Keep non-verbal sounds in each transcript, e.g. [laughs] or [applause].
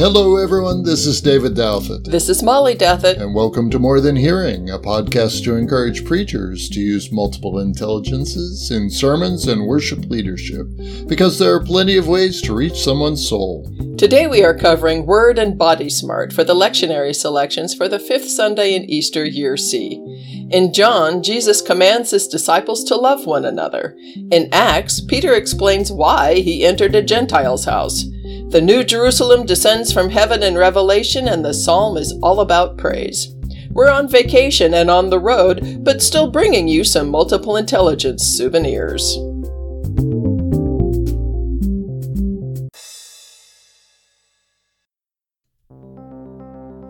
Hello, everyone. This is David Douthit. This is Molly Douthit. And welcome to More Than Hearing, a podcast to encourage preachers to use multiple intelligences in sermons and worship leadership, because there are plenty of ways to reach someone's soul. Today we are covering Word and Body Smart for the lectionary selections for the fifth Sunday in Easter, Year C. In John, Jesus commands his disciples to love one another. In Acts, Peter explains why he entered a Gentile's house. The New Jerusalem descends from heaven in Revelation, and the psalm is all about praise. We're on vacation and on the road, but still bringing you some multiple intelligence souvenirs.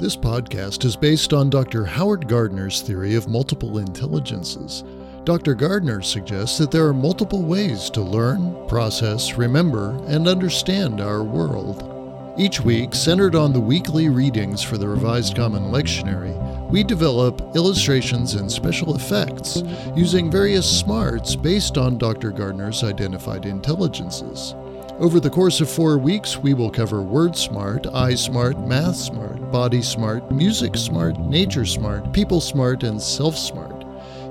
This podcast is based on Dr. Howard Gardner's theory of multiple intelligences. Dr. Gardner suggests that there are multiple ways to learn, process, remember, and understand our world. Each week, centered on the weekly readings for the Revised Common Lectionary, we develop illustrations and special effects using various smarts based on Dr. Gardner's identified intelligences. Over the course of four weeks, we will cover Word Smart, Eye Smart, Math Smart, Body Smart, Music Smart, Nature Smart, People Smart, and Self Smart.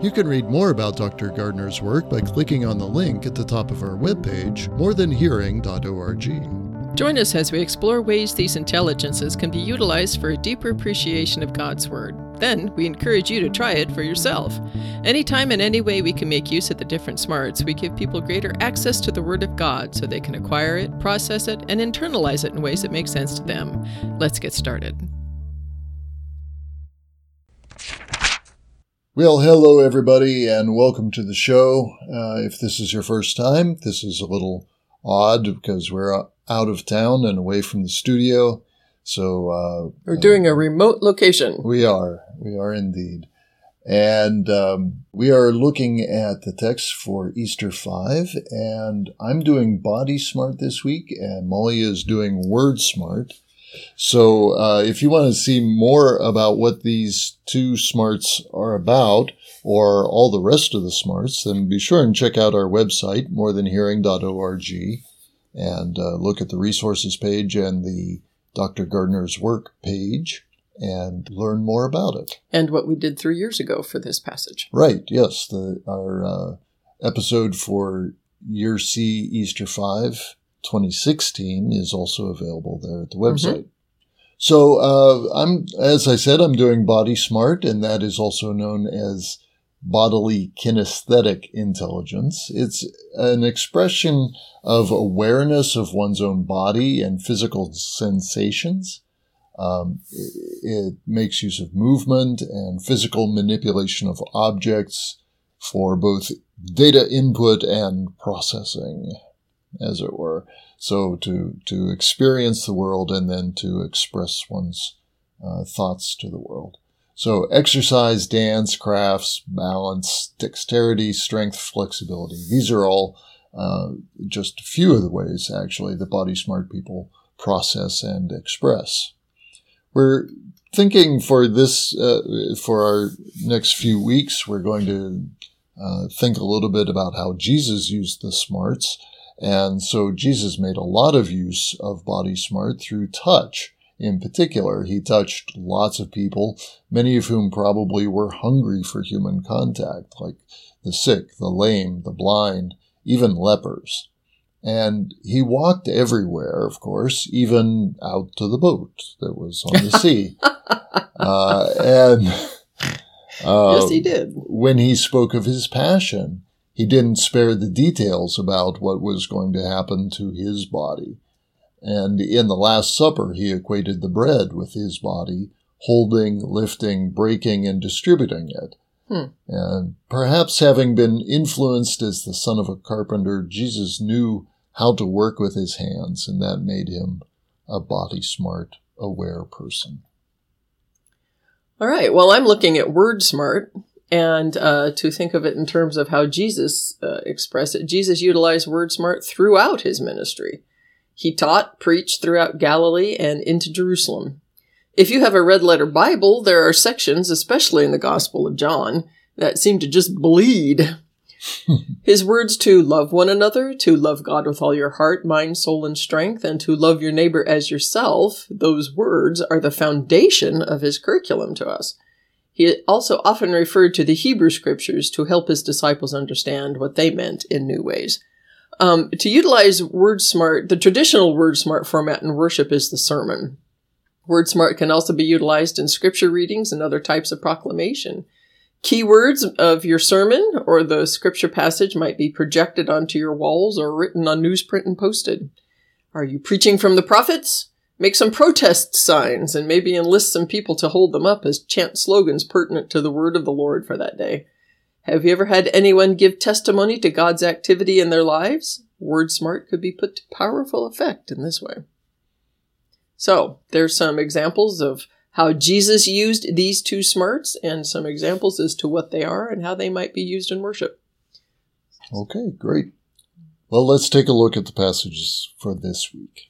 You can read more about Dr. Gardner's work by clicking on the link at the top of our webpage, morethanhearing.org. Join us as we explore ways these intelligences can be utilized for a deeper appreciation of God's Word. Then, we encourage you to try it for yourself. Anytime and any way we can make use of the different smarts, we give people greater access to the Word of God so they can acquire it, process it, and internalize it in ways that make sense to them. Let's get started. Well, hello, everybody, and welcome to the show. Uh, if this is your first time, this is a little odd because we're out of town and away from the studio. So, uh, we're doing a remote location. We are. We are indeed. And um, we are looking at the text for Easter 5, and I'm doing Body Smart this week, and Molly is doing Word Smart. So uh, if you want to see more about what these two smarts are about, or all the rest of the smarts, then be sure and check out our website, morethanhearing.org, and uh, look at the resources page and the Dr. Gardner's work page and learn more about it. And what we did three years ago for this passage. Right, yes. The, our uh, episode for Year C Easter 5 2016 is also available there at the mm-hmm. website. Mm-hmm. So uh, I'm, as I said, I'm doing Body Smart, and that is also known as bodily kinesthetic intelligence. It's an expression of awareness of one's own body and physical sensations. Um, it, it makes use of movement and physical manipulation of objects for both data input and processing as it were. So to, to experience the world and then to express one's uh, thoughts to the world. So exercise, dance, crafts, balance, dexterity, strength, flexibility. These are all uh, just a few of the ways, actually, that body smart people process and express. We're thinking for this, uh, for our next few weeks, we're going to uh, think a little bit about how Jesus used the smarts and so Jesus made a lot of use of Body Smart through touch. In particular, he touched lots of people, many of whom probably were hungry for human contact, like the sick, the lame, the blind, even lepers. And he walked everywhere, of course, even out to the boat that was on the [laughs] sea. Uh, and uh, yes, he did. When he spoke of his passion, he didn't spare the details about what was going to happen to his body. And in the Last Supper, he equated the bread with his body, holding, lifting, breaking, and distributing it. Hmm. And perhaps having been influenced as the son of a carpenter, Jesus knew how to work with his hands, and that made him a body smart, aware person. All right. Well, I'm looking at Word Smart, and uh, to think of it in terms of how Jesus uh, expressed it, Jesus utilized word smart throughout his ministry. He taught, preached throughout Galilee and into Jerusalem. If you have a red letter Bible, there are sections, especially in the Gospel of John, that seem to just bleed [laughs] His words to love one another, to love God with all your heart, mind, soul, and strength, and to love your neighbor as yourself, those words are the foundation of his curriculum to us. He also often referred to the Hebrew scriptures to help his disciples understand what they meant in new ways. Um, to utilize WordSmart, the traditional WordSmart format in worship is the sermon. WordSmart can also be utilized in scripture readings and other types of proclamation. Keywords of your sermon or the scripture passage might be projected onto your walls or written on newsprint and posted. Are you preaching from the prophets? Make some protest signs and maybe enlist some people to hold them up as chant slogans pertinent to the word of the Lord for that day. Have you ever had anyone give testimony to God's activity in their lives? WordSmart could be put to powerful effect in this way. So, there's some examples of how Jesus used these two smarts and some examples as to what they are and how they might be used in worship. Okay, great. Well, let's take a look at the passages for this week.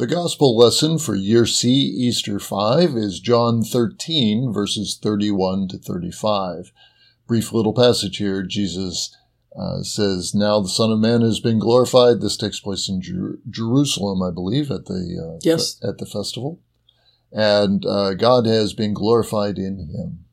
The gospel lesson for year C, Easter 5, is John 13, verses 31 to 35. Brief little passage here. Jesus uh, says, Now the Son of Man has been glorified. This takes place in Jer- Jerusalem, I believe, at the, uh, yes. fe- at the festival and uh, God has been glorified in him.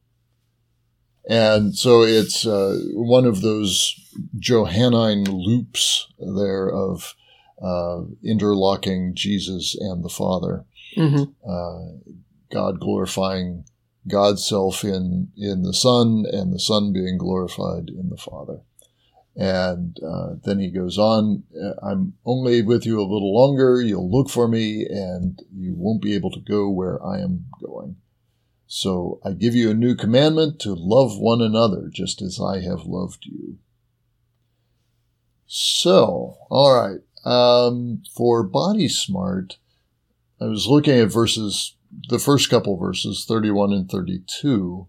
And so it's uh, one of those Johannine loops there of uh, interlocking Jesus and the Father. Mm-hmm. Uh, God glorifying God's self in, in the Son and the Son being glorified in the Father. And uh, then he goes on, I'm only with you a little longer. You'll look for me and you won't be able to go where I am going. So I give you a new commandment to love one another just as I have loved you. So, all right. Um, for Body Smart, I was looking at verses, the first couple verses, 31 and 32,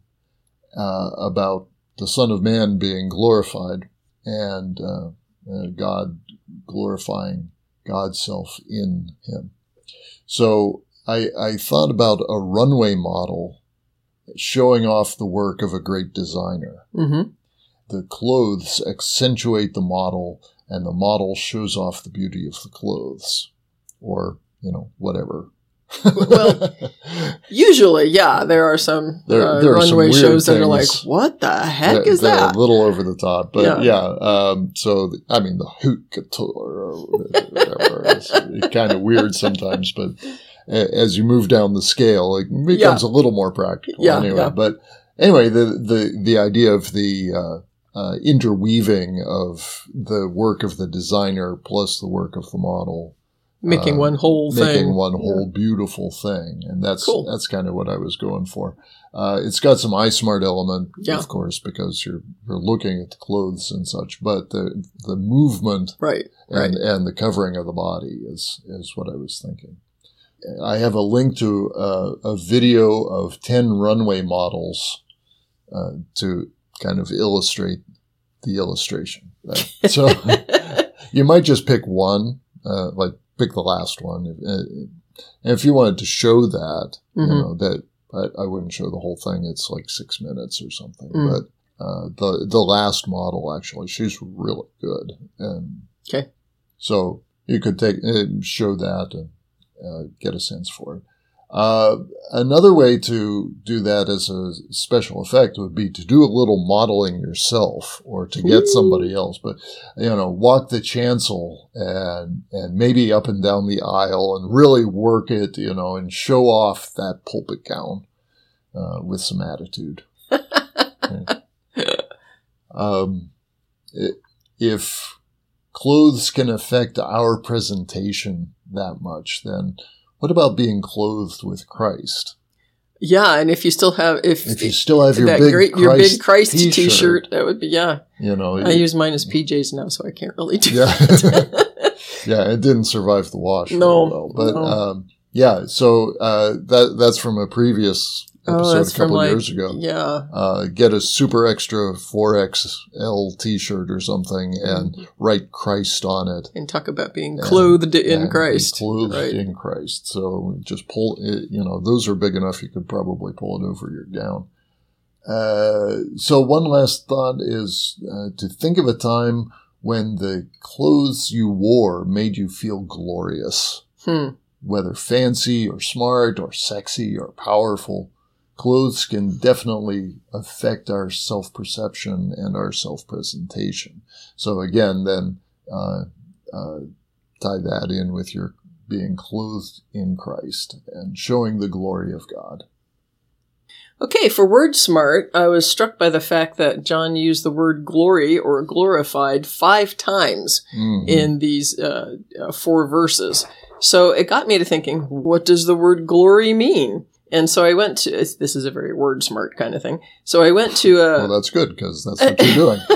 uh, about the Son of Man being glorified and uh, uh, God glorifying God's self in him. So I, I thought about a runway model showing off the work of a great designer. Mm-hmm. The clothes accentuate the model, and the model shows off the beauty of the clothes, or you know whatever well, [laughs] usually, yeah, there are some There- uh, there are some runway weird shows that are like, "What the heck that- is that? A little over the top, but Yeah. yeah. um, so the- I mean, the haute couture or whatever is kind of weird sometimes, but as you move down the scale, it becomes a little more practical. Yeah, anyway, yeah. but anyway, the the the idea of the uh, uh, interweaving of the work of the designer plus the work of the model Making uh, one whole making thing. Making one whole beautiful thing, and that's Cool. that's kind of what I was going for. Uh, it's got some iSmart element, Yeah. of course, because you're you're looking at the clothes and such, but the the movement Right, right. and and the covering of the body is is what I was thinking. I have a link to uh, a video of ten runway models uh, to kind of illustrate the illustration. Right? [laughs] So [laughs] you might just pick one, uh, like pick the last one. Uh, And if you wanted to show that, you Mhm. know, that I, I wouldn't show the whole thing. It's like six minutes or something. Mm. But uh, the the last model actually, she's really good. And Okay. so you could take uh, show that and uh, get a sense for it. Uh, another way to do that as a special effect would be to do a little modeling yourself or to get Ooh. somebody else. But, you know, walk the chancel and, and maybe up and down the aisle and really work it, you know, and show off that pulpit gown, uh, with some attitude. [laughs] um, i- if clothes can affect our presentation that much, then what about being clothed with Christ? yeah, and if you still have if, If you still have your that big great Christ your big Christ t-shirt, t-shirt, that would be yeah. you know, I use mine as PJs now, so I can't really do Yeah. that. [laughs] [laughs] yeah, it didn't survive the wash. No, well. but no. um, yeah, so uh, that that's from a previous episode that's a couple like years ago. yeah. Uh, get a super extra 4XL t-shirt or something and Mhm. write Christ on it. And talk about being And- clothed in and Christ. Clothed right. in Christ. So just pull it, you know, those are big enough you could probably pull it over your gown. Uh, so one last thought is uh, to think of a time when the clothes you wore made you feel glorious, Hmm. whether fancy or smart or sexy or powerful. Clothes can definitely affect our self perception and our self presentation. So again, then uh, uh, tie that in with your being clothed in Christ and showing the glory of God. Okay, for word smart, I was struck by the fact that John used the word glory or glorified five times Mhm. in these uh, uh, four verses. So it got me to thinking, what does the word glory mean? And so I went to, this is a very word smart kind of thing. So I went to, uh, well, that's good because that's what you're doing. [laughs]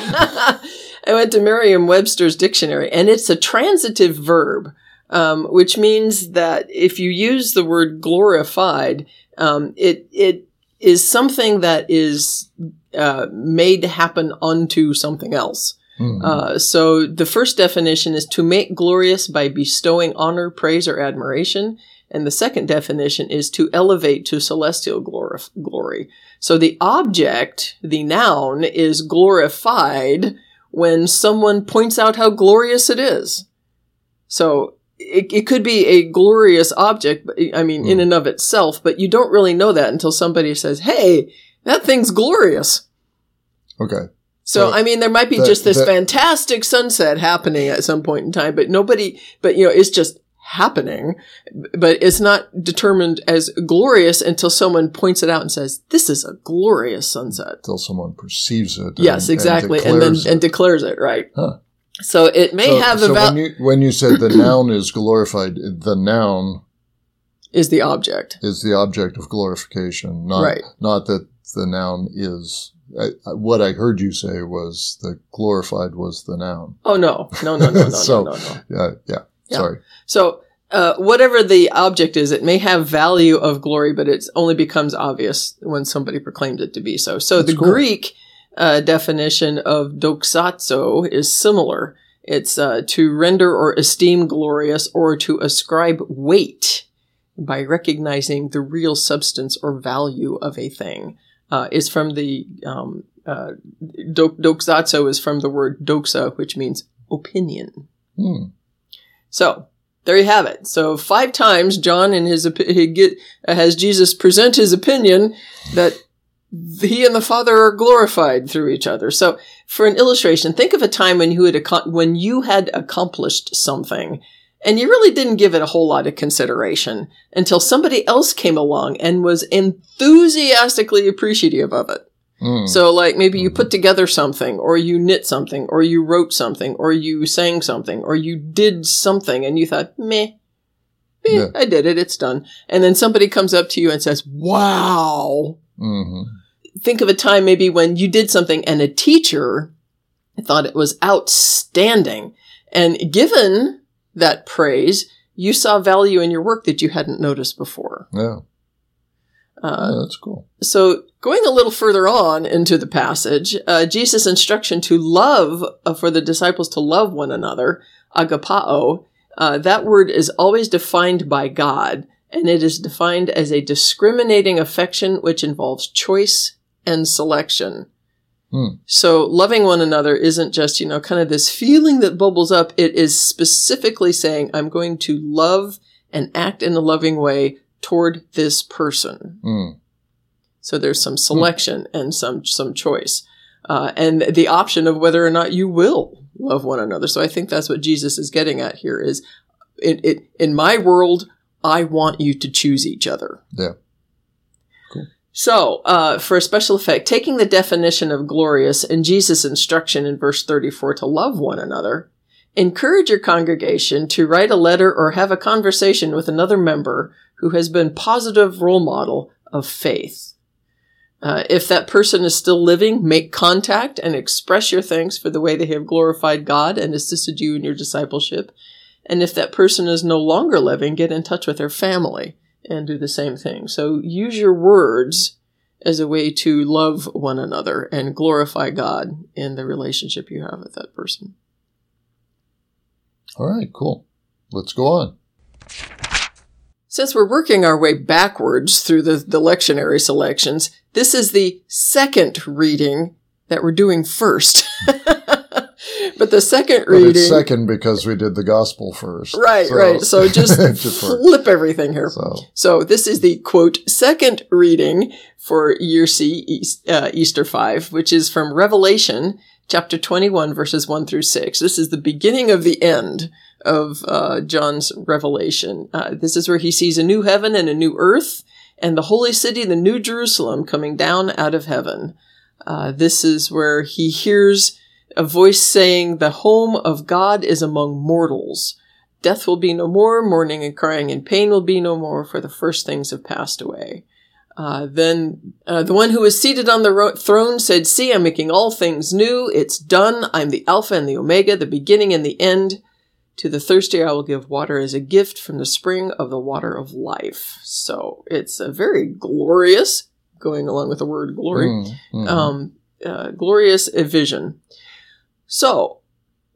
I went to Merriam Webster's dictionary, and it's a transitive verb, um, which means that if you use the word glorified, um, it it is something that is uh, made to happen unto something else. Mhm. Uh, so the first definition is to make glorious by bestowing honor, praise, or admiration. And the second definition is to elevate to celestial glor- glory. So the object, the noun, is glorified when someone points out how glorious it is. So it, it could be a glorious object, I mean, in Hmm. and of itself, but you don't really know that until somebody says, hey, that thing's glorious. okay. So, So I mean, there might be that- just this that- fantastic sunset happening at some point in time, but nobody, but you know, it's just happening, but it's not determined as glorious until someone points it out and says, this is a glorious sunset. Until someone perceives it. yes, and- exactly. And, then, declares and it. declares it, right? Huh. So it may so, have so a val- when you when you said the [clears throat] noun is glorified, the noun is the object. is the object of glorification, not Right. not that the noun is. I, I- what I heard you say was the glorified was the noun. Oh, no, no, no, no, no, [laughs] So- no, no, no. Yeah, yeah. Yeah. Sorry. So, uh, whatever the object is, it may have value of glory, but it only becomes obvious when somebody proclaims it to be so. So, That's the cool. Greek uh, definition of doxazo is similar. It's uh, to render or esteem glorious or to ascribe weight by recognizing the real substance or value of a thing. Uh, is from the um, uh, do- doxazo is from the word doxa, which means opinion. Hmm. So there you have it. So five times John in his he get has Jesus present his opinion that he and the Father are glorified through each other. So for an illustration, think of a time when you had when you had accomplished something and you really didn't give it a whole lot of consideration until somebody else came along and was enthusiastically appreciative of it. Hmm. So, like, maybe you put together something, or you knit something, or you wrote something, or you sang something, or you did something, and you thought, meh, meh, Yeah. I did it, it's done. And then somebody comes up to you and says, wow. Mhm. Think of a time maybe when you did something and a teacher thought it was outstanding. And given that praise, you saw value in your work that you hadn't noticed before. Yeah. Uh, that's cool. So, going a little further on into the passage, uh, Jesus' instruction to love, uh, for the disciples to love one another, agapao, uh, that word is always defined by God, and it is defined as a discriminating affection which involves choice and selection. Hmm. So, loving one another isn't just, you know, kind of this feeling that bubbles up. It is specifically saying, I'm going to love and act in a loving way toward this person. Hmm. So there's some selection and some some choice, uh, and the option of whether or not you will love one another. So I think that's what Jesus is getting at here. Is it, it in my world, I want you to choose each other. Yeah. So, uh, for a special effect, taking the definition of glorious and Jesus' instruction in verse 34 to love one another, encourage your congregation to write a letter or have a conversation with another member who has been positive role model of faith. Uh, if that person is still living, make contact and express your thanks for the way they have glorified God and assisted you in your discipleship. And if that person is no longer living, get in touch with their family and do the same thing. So use your words as a way to love one another and glorify God in the relationship you have with that person. All right, cool. Let's go on. Since we're working our way backwards through the, the lectionary selections, this is the second reading that we're doing first. [laughs] but the second But reading. it's second because we did the gospel first. Right, right. So [laughs] just Just flip everything here. so So this is the quote second reading for year C East, uh, Easter 5, which is from Revelation chapter 21 verses 1 through 6. This is the beginning of the end of uh, John's revelation. Uh, this is where he sees a new heaven and a new earth and the holy city, the new Jerusalem coming down out of heaven. Uh, this is where he hears a voice saying, the home of God is among mortals. Death will be no more, mourning and crying and pain will be no more, for the first things have passed away. Uh, then uh, the one who was seated on the ro- throne said, See, I'm making all things new. It's done. I'm the Alpha and the Omega, the beginning and the end. To the thirsty, I will give water as a gift from the spring of the water of life. So it's a very glorious, going along with the word glory, mm, mhm. um, uh, glorious vision. So,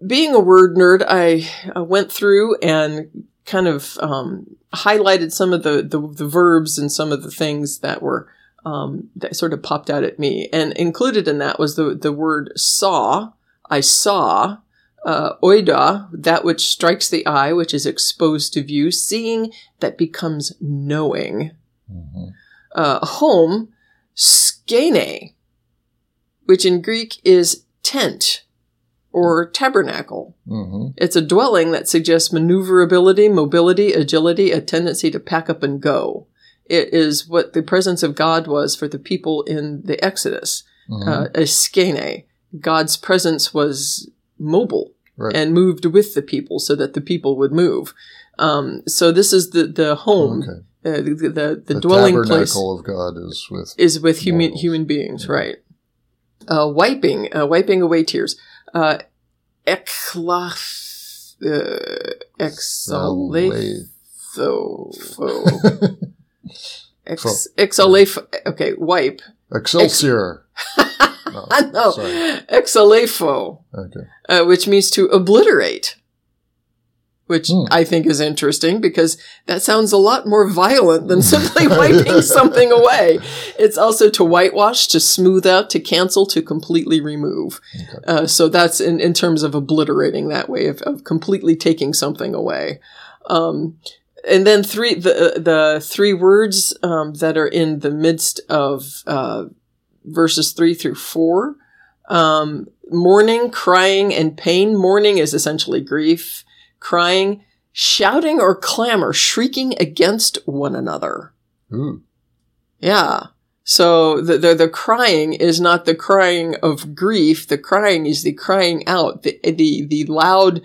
being a word nerd, I, I went through and kind of um, highlighted some of the, the, the verbs and some of the things that were um, that sort of popped out at me. And included in that was the the word saw. I saw. Uh, oida, that which strikes the eye, which is exposed to view, seeing that becomes knowing Mhm. uh, home, skene, which in Greek is tent or tabernacle. Mhm. It's a dwelling that suggests maneuverability, mobility, agility, a tendency to pack up and go. It is what the presence of God was for the people in the Exodus, Mhm. uh, a skene. God's presence was mobile Right. and moved with the people so that the people would move. Um, so this is the, the home, Okay. uh, the, the, the, The, dwelling place of God is with is with human human beings, Yeah. right? Uh, wiping, uh, wiping away tears. Uh, uh, exhalatho, [laughs] ex, exhalaf. Okay, wipe. Excelsior. [laughs] [laughs] No, no, sorry. exhalafo, Okay. uh, which means to obliterate. Which Hmm. I think is interesting because that sounds a lot more violent than simply [laughs] wiping something away. It's also to whitewash, to smooth out, to cancel, to completely remove. Okay. Uh, so that's in, in terms of obliterating that way of, of completely taking something away. Um, and then three the the three words um, that are in the midst of uh, verses three through four. Um, mourning, crying, and pain. Mourning is essentially grief. Crying, shouting or clamor, shrieking against one another. Ooh. Yeah. So the, the the crying is not the crying of grief. The crying is the crying out, the the the loud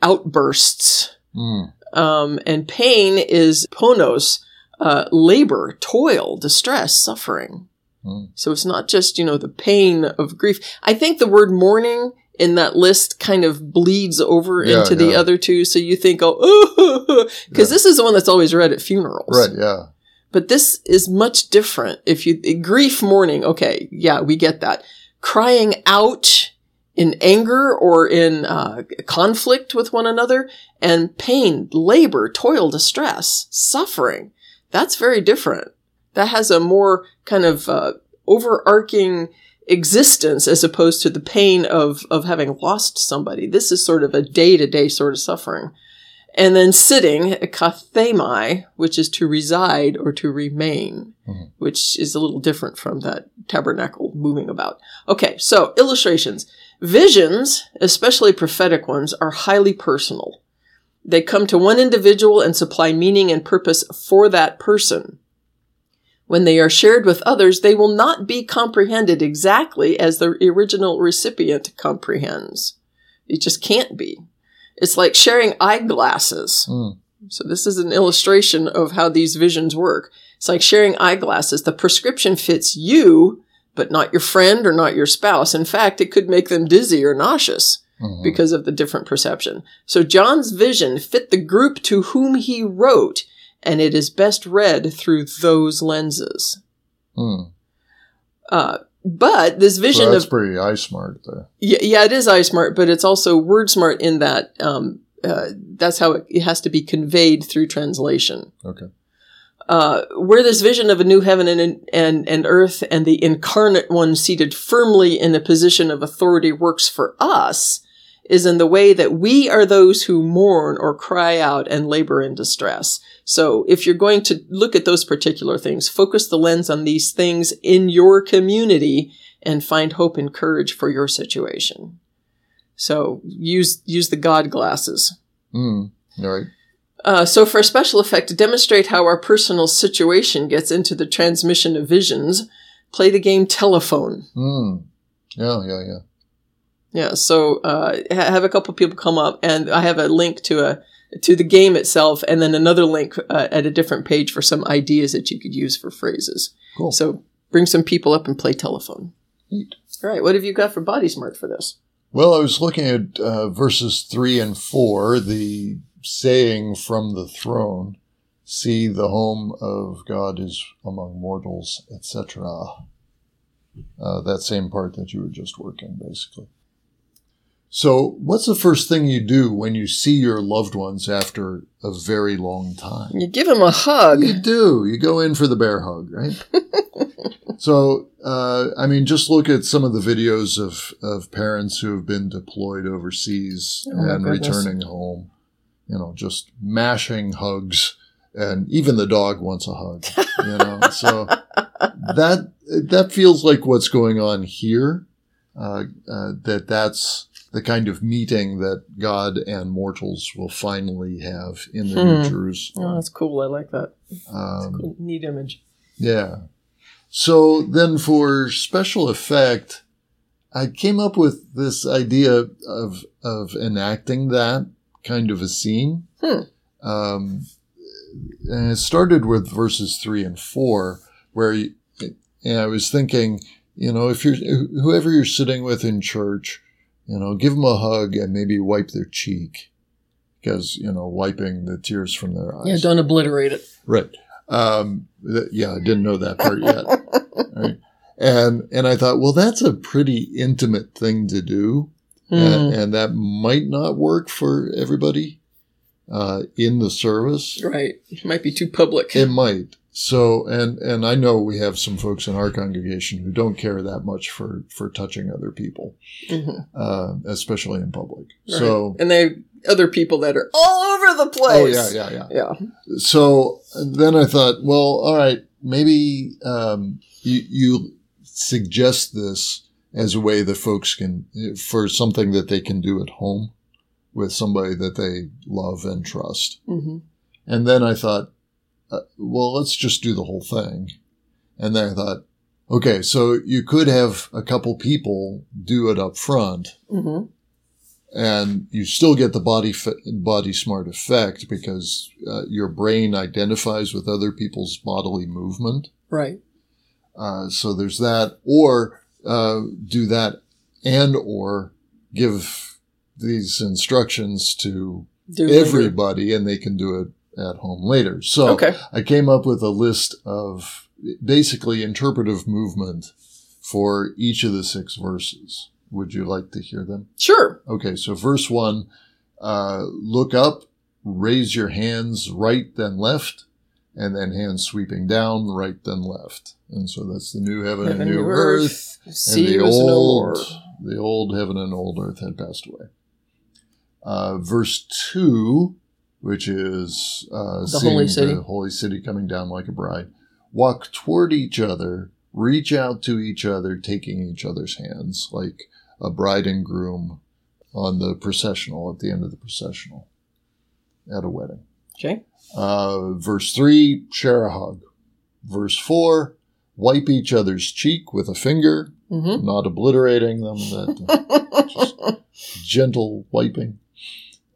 outbursts. Mm. Um, and pain is ponos, uh, labor, toil, distress, suffering. Mm. So it's not just you know the pain of grief. I think the word mourning in that list kind of bleeds over Yeah, into the yeah. other two. So you think, oh, [laughs] because Yeah. this is the one that's always read at funerals. Right. Yeah. But this is much different. If you grief mourning, okay, yeah, we get that. Crying out in anger or in uh, conflict with one another, and pain, labor, toil, distress, suffering. That's very different. That has a more kind of uh, overarching existence as opposed to the pain of of having lost somebody. This is sort of a day to day sort of suffering. And then sitting, kathemai, which is to reside or to remain, Mhm. which is a little different from that tabernacle moving about. Okay, so illustrations. Visions, especially prophetic ones, are highly personal. They come to one individual and supply meaning and purpose for that person. When they are shared with others, they will not be comprehended exactly as the original recipient comprehends. It just can't be. It's like sharing eyeglasses. Mm. So this is an illustration of how these visions work. It's like sharing eyeglasses. The prescription fits you, but not your friend or not your spouse. In fact, it could make them dizzy or nauseous Mhm. because of the different perception. So John's vision fit the group to whom he wrote, and it is best read through those lenses. Mm. Uh, but this So vision that's of pretty eye smart there. yeah, yeah, it is eye smart, but it's also word smart in that um, uh, that's how it, it has to be conveyed through translation. Okay. Uh, where this vision of a new heaven and, and, and earth and the incarnate one seated firmly in a position of authority works for us is in the way that we are those who mourn or cry out and labor in distress. So if you're going to look at those particular things, focus the lens on these things in your community and find hope and courage for your situation. So use, use the God glasses. Mm. Right. Uh, so, for a special effect, to demonstrate how our personal situation gets into the transmission of visions, play the game Telephone. Mm. Yeah, yeah, yeah. Yeah. So, uh, ha- have a couple people come up, and I have a link to a to the game itself, and then another link uh, at a different page for some ideas that you could use for phrases. Cool. So, bring some people up and play Telephone. Neat. All right. What have you got for Body Smart for this? Well, I was looking at uh, verses three and four, the saying from the throne, "See, the home of God is among mortals," etc. Uh, that same part that you were just working, basically. So, what's the first thing you do when you see your loved ones after a very long time? You give them a hug. You do. You go in for the bear hug, right? [laughs] so, uh, I mean, just look at some of the videos of, of parents who have been deployed overseas Oh and returning home. You know, just mashing hugs, and even the dog wants a hug. You know, [laughs] so that that feels like what's going on here. Uh, uh, that that's the kind of meeting that God and mortals will finally have in the New Hmm. Jerusalem. Oh, that's cool. I like that. Um, Cool. Neat image. yeah. So then for special effect, I came up with this idea of, of enacting that kind of a scene. Hmm. Um, and it started with verses three and four, where you, and I was thinking, you know, if you're, whoever you're sitting with in church, you know, give them a hug and maybe wipe their cheek. Because, you know, wiping the tears from their eyes. Yeah, don't obliterate it. Right. Um, th- yeah, I didn't know that part yet. [laughs] right. And and I thought, well, that's a pretty intimate thing to do, and, Hmm. and that might not work for everybody uh, in the service. Right. It might be too public. It might. So, and and I know we have some folks in our congregation who don't care that much for for touching other people, Mhm. uh, especially in public. Right. So, and they other people that are all over the place. oh yeah, yeah, yeah. Yeah. so then I thought, well, all right, maybe um, you, you suggest this as a way that folks can, for something that they can do at home with somebody that they love and trust. hmm And then I thought, uh, well, let's just do the whole thing. And then I thought, okay, so you could have a couple people do it up front hmm and you still get the body fi- body smart effect because uh, your brain identifies with other people's bodily movement. Right. Uh, so there's that, or uh, do that, and or give these instructions to Do later. everybody, and they can do it at home later. So Okay. I came up with a list of basically interpretive movement for each of the six verses. Would you like to hear them? Sure. Okay, so verse one, uh, look up, raise your hands right then left, and then hands sweeping down right then left. And so that's the new heaven, Heaven and new earth. earth. And the was no old, the old heaven and old earth had passed away. Uh, verse two, which is uh, The seeing holy city. the holy city coming down like a bride. Walk toward each other, reach out to each other, taking each other's hands, like a bride and groom on the processional at the end of the processional at a wedding. Okay. Uh, verse 3, share a hug. Verse 4, wipe each other's cheek with a finger, hmm not obliterating them, but [laughs] just gentle wiping.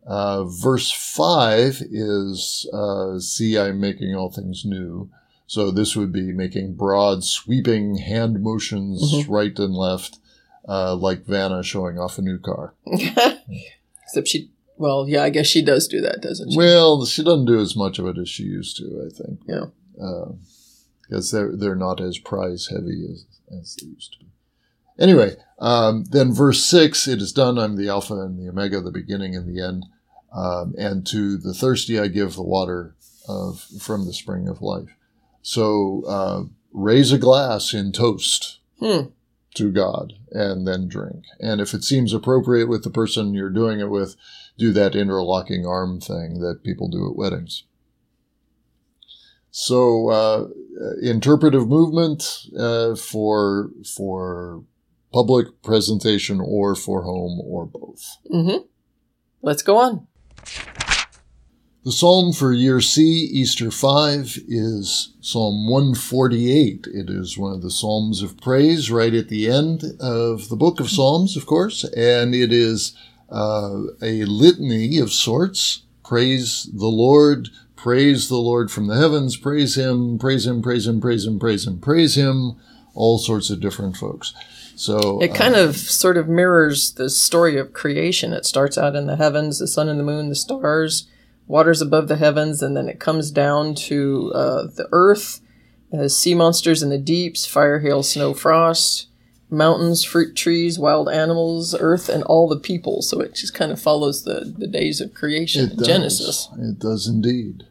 Uh, verse 5 is, uh, see, I'm making all things new. So this would be making broad, sweeping hand motions Mhm. right and left, uh, like Vanna showing off a new car. [laughs] Except she. Well, yeah, I guess she does do that, doesn't she? Well, she doesn't do as much of it as she used to, I think. Yeah. Because they're they're not as prize heavy as, as they used to be. Anyway, um, then verse six, it is done. I'm the Alpha and the Omega, the beginning and the end. Um, and to the thirsty, I give the water of from the spring of life. So uh, raise a glass in toast Hmm. to God and then drink. And if it seems appropriate with the person you're doing it with, do that interlocking arm thing that people do at weddings. So uh, interpretive movement uh, for for public presentation or for home or both. Mm-hmm. Let's go on. The psalm for year C, Easter 5, is Psalm 148. It is one of the Psalms of praise right at the end of the book of Psalms, of course, and it is uh, a litany of sorts. Praise the Lord, praise the Lord from the heavens, praise Him, praise Him, praise Him, praise Him, praise Him, praise Him, all sorts of different folks. So It kind of sort of mirrors the story of creation. It starts out in the heavens, the sun and the moon, the stars, waters above the heavens, and then it comes down to uh, the earth, uh, sea monsters in the deeps, fire, hail, snow, frost, mountains, fruit trees, wild animals, earth, and all the people. So it just kind of follows the, the days of creation, It. Genesis. It does indeed.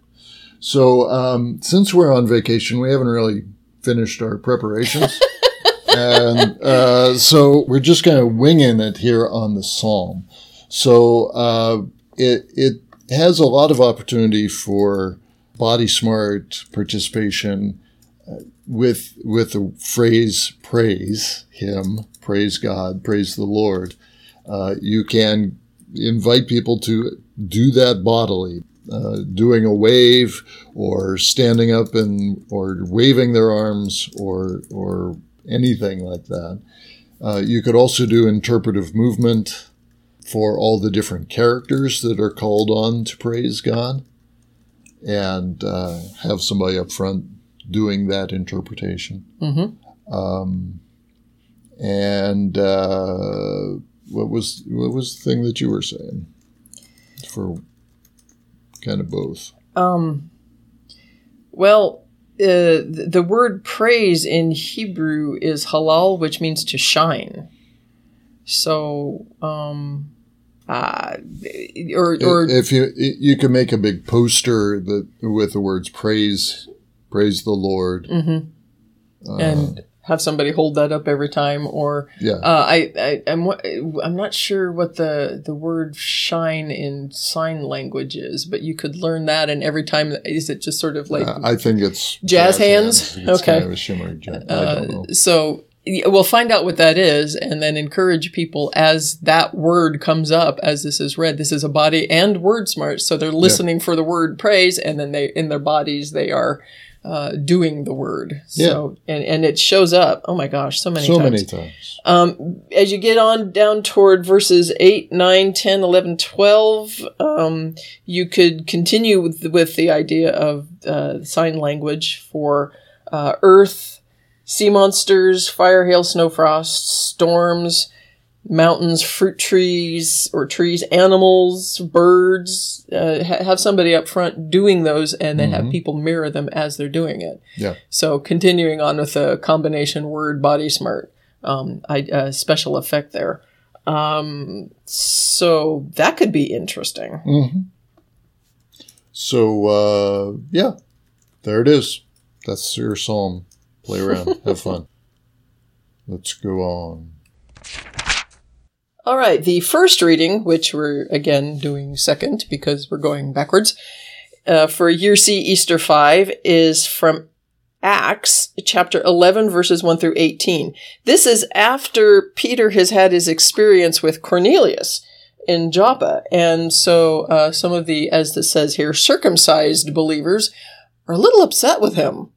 So, um, since we're on vacation, we haven't really finished our preparations. [laughs] and uh, so we're just kind of winging it here on the psalm. So uh, it, it has a lot of opportunity for body smart participation uh, with, with the phrase praise him, praise God, praise the Lord. Uh, you can invite people to do that bodily, uh, doing a wave or standing up and or waving their arms or or anything like that. Uh, you could also do interpretive movement for all the different characters that are called on to praise God, and uh, have somebody up front doing that interpretation. Mm-hmm. Um, and uh, what was what was the thing that you were saying for kind of both? Um, well, uh, the, the word praise in Hebrew is halal, which means to shine. So, um, uh, or, or if you you can make a big poster that with the words praise praise the Lord Mhm. uh, and have somebody hold that up every time, or yeah uh, I, I I'm I'm not sure what the the word shine in sign language is, but you could learn that, and every time is it just sort of like Uh, I think it's Jazz hands? It's Okay. kind of a shimmery jazz. I don't know. Uh, so we'll find out what that is and then encourage people as that word comes up as this is read this is a body and word smart so they're listening for the word praise and then they in their bodies they are uh, doing the word. So and, and it shows up. Oh my gosh so many So times many times. um, as you get on down toward verses 8, 9, 10, 11, 12, um, you could continue with, with the idea of uh, sign language for uh, earth, sea monsters, fire, hail, snow, frost, storms, mountains, fruit trees or trees, animals, birds. Uh, ha- have somebody up front doing those and then have Mhm. people mirror them as they're doing it. Yeah. So continuing on with the combination word body smart um, I, uh, special effect there. Um, so that could be interesting. hmm So uh, yeah, there it is. That's your psalm. Play around, [laughs] have fun. Let's go on. All right, the first reading, which we're again doing second because we're going backwards, uh, for Year C Easter 5 is from Acts chapter 11, verses 1 through 18. This is after Peter has had his experience with Cornelius in Joppa. And so uh, some of the, as this says here, circumcised believers are a little upset with him.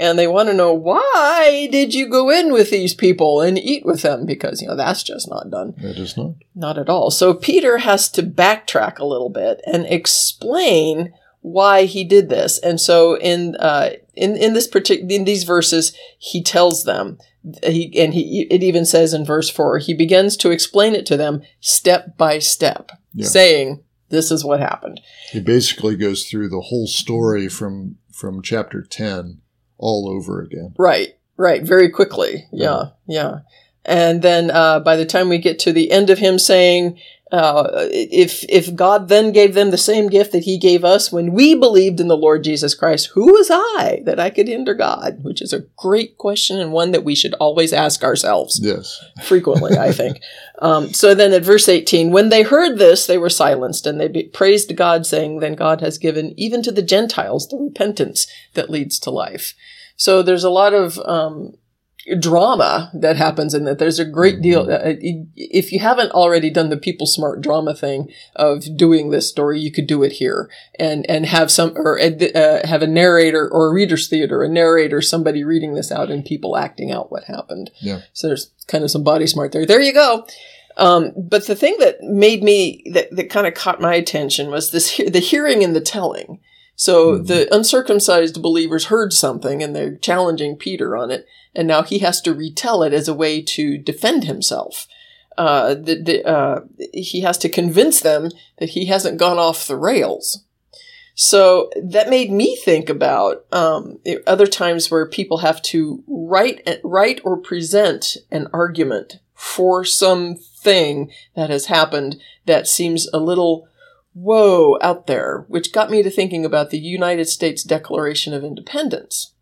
And they want to know why did you go in with these people and eat with them? Because, you know, that's just not done. It is not. Not at all. So Peter has to backtrack a little bit and explain why he did this. And so in uh, in in this particular in these verses, he tells them he and he it even says in verse four he begins to explain it to them step by step, Yeah. saying this is what happened. He basically goes through the whole story from from chapter ten all over again. Right, right, very quickly. Yeah, yeah. And then uh, by the time we get to the end of him saying, Uh, if if God then gave them the same gift that He gave us when we believed in the Lord Jesus Christ, who was I that I could hinder God? Which is a great question and one that we should always ask ourselves. Yes. Frequently, I [laughs] think. Um, so then at verse 18, when they heard this, they were silenced and they be- praised God, saying, Then God has given even to the Gentiles the repentance that leads to life. So there's a lot of um, drama that happens in that. There's a great deal. Uh, if you haven't already done the people smart drama thing of doing this story, you could do it here and and have some or uh, have a narrator or a reader's theater, a narrator, somebody reading this out, and people acting out what happened. Yeah. So there's kind of some body smart there. There you go. Um, but the thing that made me that, that kind of caught my attention was this the hearing and the telling. So mm-hmm. the uncircumcised believers heard something and they're challenging Peter on it, and now he has to retell it as a way to defend himself. Uh, the, the, uh, he has to convince them that he hasn't gone off the rails. So that made me think about um, other times where people have to write, write or present an argument for something that has happened that seems a little whoa out there, which got me to thinking about the United States Declaration of Independence.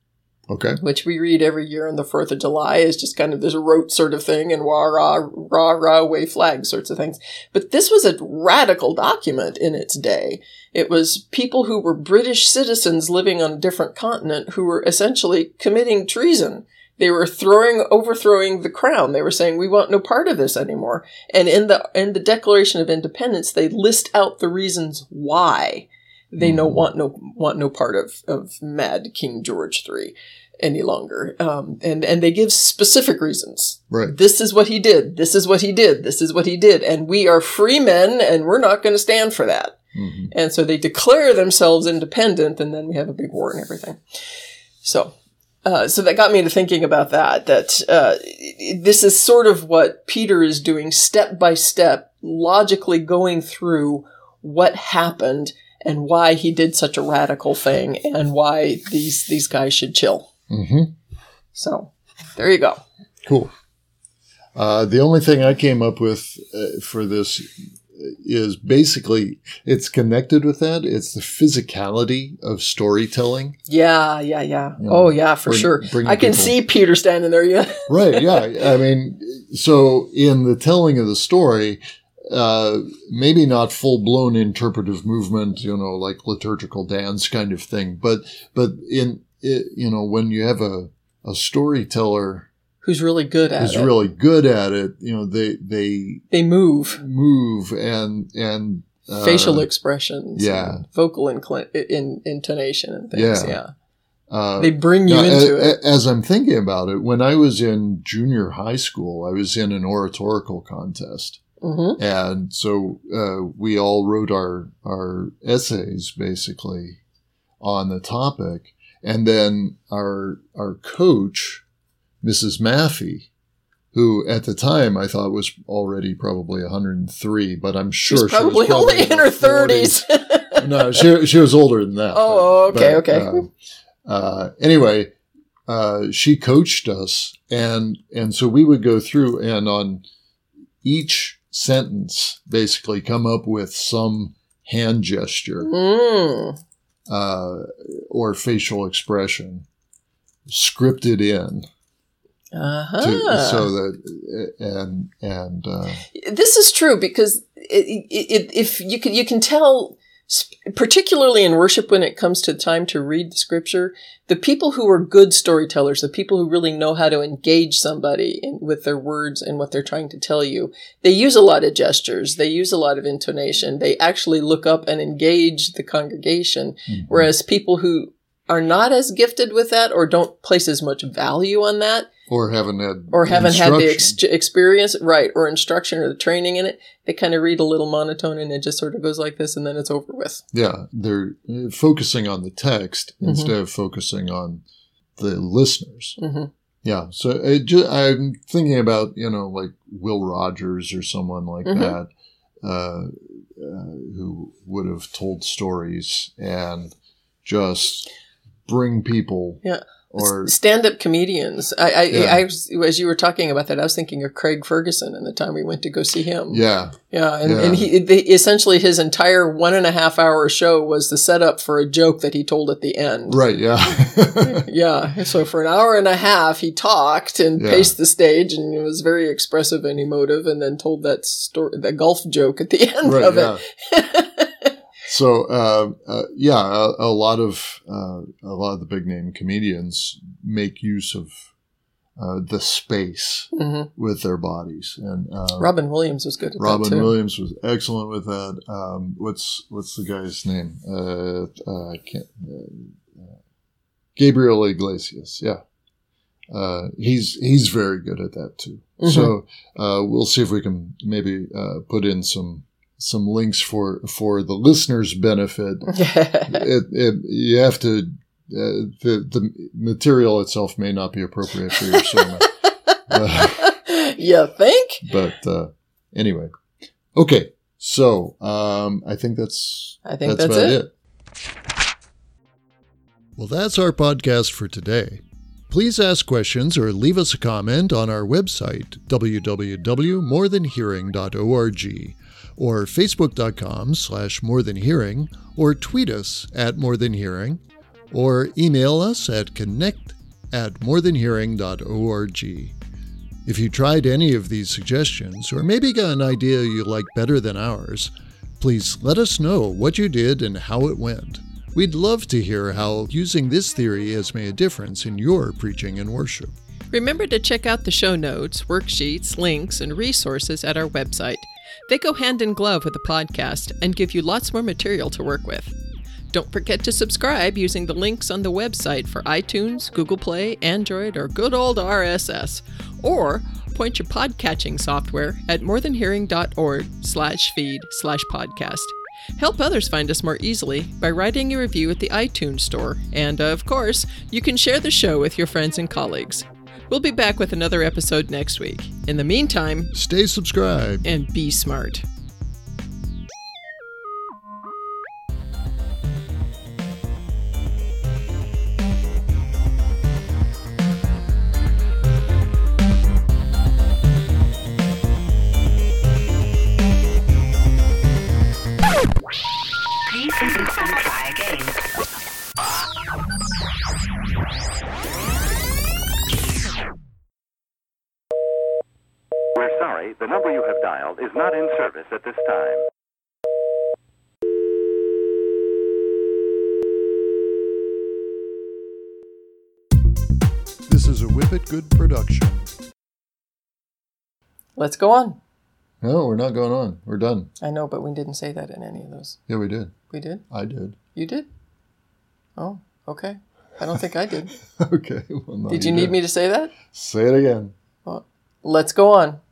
Okay. Which we read every year on the 4th of July is just kind of this rote sort of thing and rah, rah, rah, rah, wave flag sorts of things. But this was a radical document in its day. It was people who were British citizens living on a different continent who were essentially committing treason they were throwing, overthrowing the crown. They were saying, we want no part of this anymore. And in the, in the Declaration of Independence, they list out the reasons why they no, mm-hmm. want no, want no part of, of mad King George III any longer. Um, and, and they give specific reasons. Right. This is what he did. This is what he did. This is what he did. And we are free men and we're not going to stand for that. Mm-hmm. And so they declare themselves independent and then we have a big war and everything. So uh, so that got me to thinking about that. That uh, this is sort of what Peter is doing, step by step, logically going through what happened and why he did such a radical thing, and why these these guys should chill. Mm-hmm. So there you go. Cool. Uh, the only thing I came up with uh, for this is basically it's connected with that. It's the physicality of storytelling. Yeah, yeah, yeah. You know, oh, yeah, for bring, sure. I can people. see Peter standing there. Yeah. right. Yeah. I mean, so in the telling of the story, uh, maybe not full blown interpretive movement, you know, like liturgical dance kind of thing, but but in it, you know when you have a a storyteller who's really good at who's it. really good at it. You know, they they they move, move, and and uh, facial expressions, yeah, vocal incl- in, intonation and things, yeah. yeah. Uh, they bring you now, into a, it. As I'm thinking about it, when I was in junior high school, I was in an oratorical contest. Mm-hmm. And so uh, we all wrote our our essays basically on the topic, and then our our coach Mrs. Maffey, who at the time I thought was already probably 103, but I'm sure She's probably she was probably only in her 30s. no, she, she was older than that. Oh, but, okay, but, okay. Uh, uh, anyway, uh, she coached us, and and so we would go through and on each sentence basically come up with some hand gesture mm. or facial expression scripted in uh-huh. To, so that and and uh, this is true because it, it, if you can you can tell particularly in worship when it comes to time to read the scripture the people who are good storytellers the people who really know how to engage somebody in, with their words and what they're trying to tell you they use a lot of gestures they use a lot of intonation they actually look up and engage the congregation mm-hmm. whereas people who are not as gifted with that or don't place as much value on that or haven't had or haven't had the ex- experience right or instruction or the training in it they kind of read a little monotone and it just sort of goes like this and then it's over with yeah they're uh, focusing on the text mm-hmm. instead of focusing on the listeners mm-hmm. yeah so just, i'm thinking about you know like will rogers or someone like mm-hmm. that uh, uh, who would have told stories and just bring people yeah or stand-up comedians. I, I, Yeah. I, was- as you were talking about that, I was thinking of Craig Ferguson and the time we went to go see him. yeah, Yeah, and, Yeah. and he they, essentially his entire one and a half hour show was the setup for a joke that he told at the end. right, yeah, [laughs] [laughs] Yeah, so for an hour and a half, he talked and Yeah. paced the stage, and it was very expressive and emotive, and then told that story, the golf joke at the [laughs] end right, of yeah. it. So uh, uh, yeah, a, a lot of uh, a lot of the big name comedians make use of uh, the space hmm with their bodies, and uh, Robin Williams was good at Robin that too. Williams was excellent with that. Um, what's what's the guy's name? Uh, uh, I can't. Gabriel Iglesias. Yeah, uh, he's he's very good at that too. Mhm. So uh, we'll see if we can maybe uh, put in some some links for for the listeners' benefit. [laughs] it, it you have to. Uh, the the material itself may not be appropriate for your sermon, Uh, [laughs] [laughs] you think? but uh, anyway, okay. So um, I think that's I think that's, about it. it. Well, that's our podcast for today. Please ask questions or leave us a comment on our website, www.morethanhearing.org, or facebook.com slash morethanhearing, or tweet us at morethanhearing, or email us at connect at morethanhearing.org. If you tried any of these suggestions, or maybe got an idea you like better than ours, please let us know what you did and how it went. We'd love to hear how using this theory has made a difference in your preaching and worship. Remember to check out the show notes, worksheets, links, and resources at our website. They go hand in glove with the podcast and give you lots more material to work with. Don't forget to subscribe using the links on the website for iTunes, Google Play, Android, or good old RSS. Or point your podcatching software at morethanhearing.org slash feed slash podcast. Help others find us more easily by writing a review at the iTunes Store. And, of course, you can share the show with your friends and colleagues. We'll be back with another episode next week. In the meantime, Stay subscribed. and be smart. Is Good production. Let's go on. No, we're not going on. We're done. I know, but we didn't say that in any of those. Yeah, we did. We did? I did. You did? Oh, okay. I don't think I did. [laughs] okay. Well, no, Did you need me to say that? Say it again. Well, let's go on.